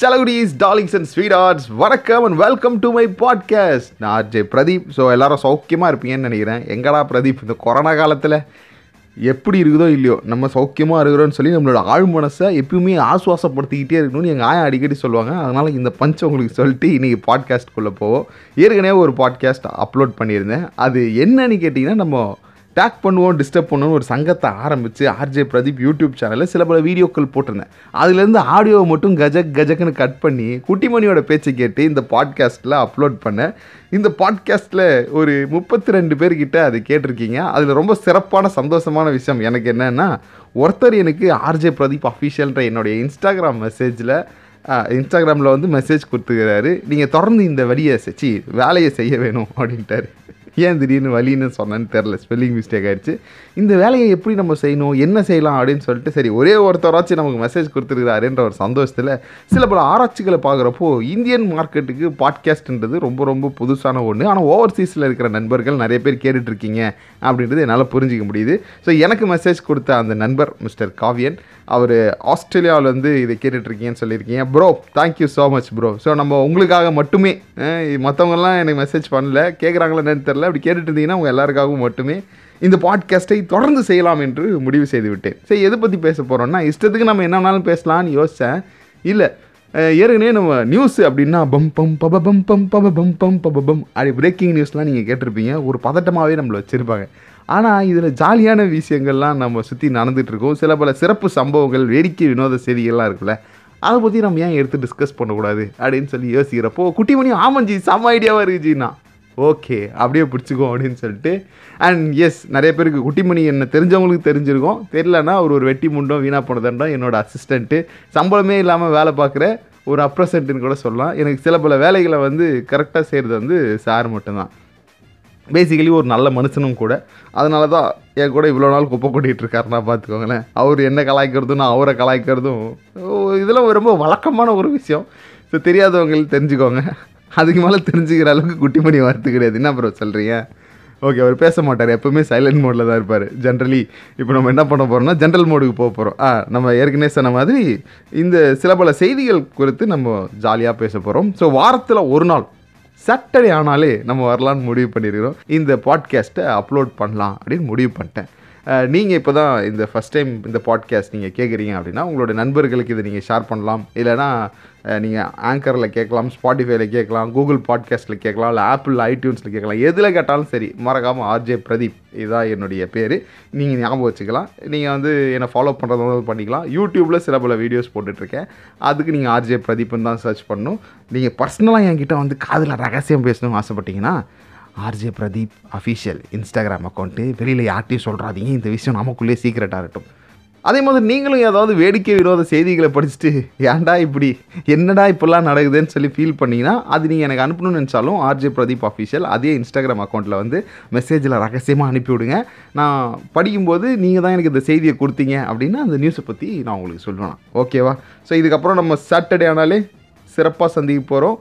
செலகுடிஸ் darlings and sweethearts வணக்கம் and welcome to my podcast நான் RJ Pradeep. So எல்லாரும் சௌக்கியமாக இருப்பீங்கன்னு நினைக்கிறேன். எங்கடா பிரதீப்? இந்த கொரோனா காலத்தில் எப்படி இருக்குதோ இல்லையோ நம்ம சௌக்கியமாக இருக்கிறோன்னு சொல்லி நம்மளோட ஆழ் மனசை எப்பயுமே ஆசுவாசப்படுத்திக்கிட்டே இருக்கணும்னு எங்கள் ஆயா அடிக்கடி சொல்லுவாங்க. அதனால் இந்த பஞ்சை உங்களுக்கு சொல்லிட்டு இன்றைக்கி பாட்காஸ்ட்குள்ளே போவோம். ஏற்கனவே ஒரு பாட்காஸ்ட் அப்லோட் பண்ணியிருந்தேன். அது என்னன்னு கேட்டிங்கன்னா நம்ம டேக் பண்ணுவோம் டிஸ்டர்ப் பண்ணுவோம் ஒரு சங்கத்தை ஆரம்பித்து ஆர்ஜே பிரதீப் யூடியூப் சேனலில் சில பல வீடியோக்கள் போட்டிருந்தேன். அதுலேருந்து ஆடியோவை மட்டும் கஜக் கஜக்குன்னு கட் பண்ணி குட்டிமணியோட பேச்சை கேட்டு இந்த பாட்காஸ்ட்டில் அப்லோட் பண்ணேன் இந்த பாட்காஸ்ட்டில் ஒரு முப்பத்தி ரெண்டு பேர்கிட்ட அது கேட்டிருக்கீங்க. அதில் ரொம்ப சிறப்பான சந்தோஷமான விஷயம் எனக்கு என்னென்னா ஒருத்தர் எனக்கு ஆர்ஜே பிரதீப் அஃபீஷியல்ன்ற என்னுடைய இன்ஸ்டாகிராம் மெசேஜில் இன்ஸ்டாகிராமில் வந்து மெசேஜ் கொடுத்துக்கிறாரு. நீங்கள் தொடர்ந்து இந்த வழியை செச்சு வேலையை செய்ய வேணும் அப்படின்ட்டாரு. ஏன் திடீர்னு வலின்னு சொன்னேன்னு தெரில ஸ்பெல்லிங் மிஸ்டேக் ஆகிடுச்சு இந்த வேலையை எப்படி நம்ம செய்யணும்? என்ன செய்யலாம் அப்படின்னு சொல்லிட்டு சரி ஒரே ஒருத்தராச்சும் நமக்கு மெசேஜ் கொடுத்துருக்காருன்ற ஒரு சந்தோஷத்தில் சில பல ஆராய்ச்சிகளை பார்க்குறப்போ இந்தியன் மார்க்கெட்டுக்கு பாட்காஸ்ட்ன்றது ரொம்ப ரொம்ப புதுசான ஒன்று ஆனால் ஓவர்சீஸில் இருக்கிற நண்பர்கள் நிறைய பேர் கேட்டுட்ருக்கீங்க அப்படின்றது என்னால் புரிஞ்சிக்க முடியுது. ஸோ எனக்கு மெசேஜ் கொடுத்த அந்த நண்பர் மிஸ்டர் காவியன் அவர் ஆஸ்திரேலியாவிலேருந்து இதை கேட்டுட்ருக்கீங்கன்னு சொல்லியிருக்கீங்க. Bro thank you so much bro so நம்ம உங்களுக்காக மட்டுமே மற்றவங்கலாம் எனக்கு மெசேஜ் பண்ணல. கேட்குறாங்களா என்னன்னு தெரில அப்படி கேட்டுட்டு இருந்தீங்கன்னா உங்கள் எல்லாருக்காகவும் மட்டுமே இந்த பாட்காஸ்ட்டை தொடர்ந்து செய்யலாம் என்று முடிவு செய்து விட்டேன் சரி எதை பற்றி பேச போகிறோம்னா இஷ்டத்துக்கு நம்ம என்ன வேணாலும் பேசலாம்னு யோசித்தேன் இல்லை ஏற்கனவே நம்ம நியூஸ் அப்படின்னா பம் பம் பப பம் பம் பப பம் பம் பப பம் அப்படி பிரேக்கிங் நியூஸ்லாம் நீங்கள் கேட்டிருப்பீங்க. ஒரு பதட்டமாகவே நம்மளை வச்சுருப்பாங்க. ஆனால் இதில் ஜாலியான விஷயங்கள்லாம் நம்ம சுற்றி நடந்துகிட்ருக்கோம் சில பல சிறப்பு சம்பவங்கள் வேடிக்கை வினோத செய்திகள்லாம் இருக்குல்ல அதை பற்றி நம்ம ஏன் எடுத்து டிஸ்கஸ் பண்ணக்கூடாது அப்படின்னு சொல்லி யோசிக்கிறப்போ குட்டிமணி ஜி செம்ம ஐடியாவாக இருக்குஜின்னா ஓகே அப்படியே பிடிச்சிக்கோ அப்படின்னு சொல்லிட்டு. அண்ட் எஸ் நிறைய பேருக்கு குட்டிமணி என்ன தெரிஞ்சவங்களுக்கு தெரிஞ்சிருக்கும். தெரிலனா அவர் ஒரு வெட்டி முண்டும் வீணாக போனதுன்றா என்னோடய அசிஸ்டண்ட்டு சம்பளமே இல்லாமல் வேலை பார்க்குற ஒரு அப்ரசன்ட்டுன்னு கூட சொல்லலாம். எனக்கு சில பல வேலைகளை வந்து கரெக்டாக செய்கிறது வந்து சார் மட்டும்தான். பேசிக்கலி ஒரு நல்ல மனுஷனும் கூட. அதனால தான் என் கூட இவ்வளோ நாள் குப்பை கொட்டிகிட்டு இருக்காருன்னா பார்த்துக்கோங்களேன். அவர் என்ன கலாய்க்கிறதும் நான் அவரை கலாய்க்கிறதும் இதெல்லாம் ரொம்ப வழக்கமான ஒரு விஷயம். ஸோ தெரியாதவங்களுக்கு தெரிஞ்சுக்கோங்க. அதுக்கு மேலே தெரிஞ்சுக்கிற அளவுக்கு குட்டிமணி வார்த்தை கிடையாது. என்ன ப்ரோ சொல்கிறீங்க ஓகே அவர் பேச மாட்டார். எப்போவுமே சைலண்ட் மோடில் தான் இருப்பார். ஜென்ரலி இப்போ நம்ம என்ன பண்ண போகிறோம்னா ஜென்ரல் மோடுக்கு போக போகிறோம் ஆ நம்ம ஏற்கனவே சொன்ன மாதிரி இந்த சில பல செய்திகள் குறித்து நம்ம ஜாலியாக பேச போகிறோம் ஸோ வாரத்தில் ஒரு நாள் சாட்டர்டே ஆனாலே நம்ம வரலான்னு முடிவு பண்ணியிருக்கிறோம் இந்த பாட்காஸ்ட்டை அப்லோட் பண்ணலாம் அப்படின்னு முடிவு பண்ணிட்டேன். நீங்கள் இப்போ தான் இந்த ஃபஸ்ட் டைம் இந்த பாட்காஸ்ட் நீங்கள் கேட்குறீங்க அப்படின்னா உங்களோட நண்பர்களுக்கு இதை நீங்கள் ஷேர் பண்ணலாம். இல்லைனா நீங்கள் ஆங்கரில் கேட்கலாம் ஸ்பாட்டிஃபைல கேட்கலாம் கூகுள் பாட்காஸ்ட்டில் கேட்கலாம் இல்லை ஆப்பிள் ஐடியூன்ஸில் கேட்கலாம். எதில் கேட்டாலும் சரி மறக்காமல் ஆர்ஜே பிரதீப் இதுதான் என்னுடைய பேர். நீங்கள் ஞாபகம் வச்சுக்கலாம். நீங்கள் வந்து என்னை ஃபாலோ பண்ணுறதுனால பண்ணிக்கலாம். யூடியூப்பில் சில பல வீடியோஸ் போட்டுட்ருக்கேன். அதுக்கு நீங்கள் ஆர்ஜே பிரதீப்னு தான் சர்ச் பண்ணணும். நீங்கள் பர்சனலாக என்கிட்ட வந்து காதில் ரகசியம் பேசணும்னு ஆசைப்பட்டீங்கன்னா RJ Pradeep official Instagram account வெளியில் யார்ட்டையும் சொல்கிறாதீங்க இந்த விஷயம் நமக்குள்ளேயே சீக்கிரட்டாக இருக்கட்டும். அதே மாதிரி நீங்களும் ஏதாவது வேடிக்கை விரோத செய்திகளை படிச்சுட்டு ஏன்டா இப்படி? என்னடா இப்படிலாம் நடக்குதுன்னு சொல்லி ஃபீல் பண்ணிங்கன்னா அது நீங்கள் எனக்கு அனுப்பணும்னு நினச்சாலும் ஆர்ஜே பிரதீப் அஃபீஷியல் அதே இன்ஸ்டாகிராம் அக்கௌண்ட்டில் வந்து மெசேஜில் ரகசியமாக அனுப்பிவிடுங்க நான் படிக்கும்போது நீங்கள் தான் எனக்கு இந்த செய்தியை கொடுத்தீங்க. அப்படின்னா அந்த நியூஸை பற்றி நான் உங்களுக்கு சொல்லுவேன் ஓகேவா ஸோ இதுக்கப்புறம் நம்ம சாட்டர்டே ஆனாலே சிறப்பாக சந்திக்க போகிறோம்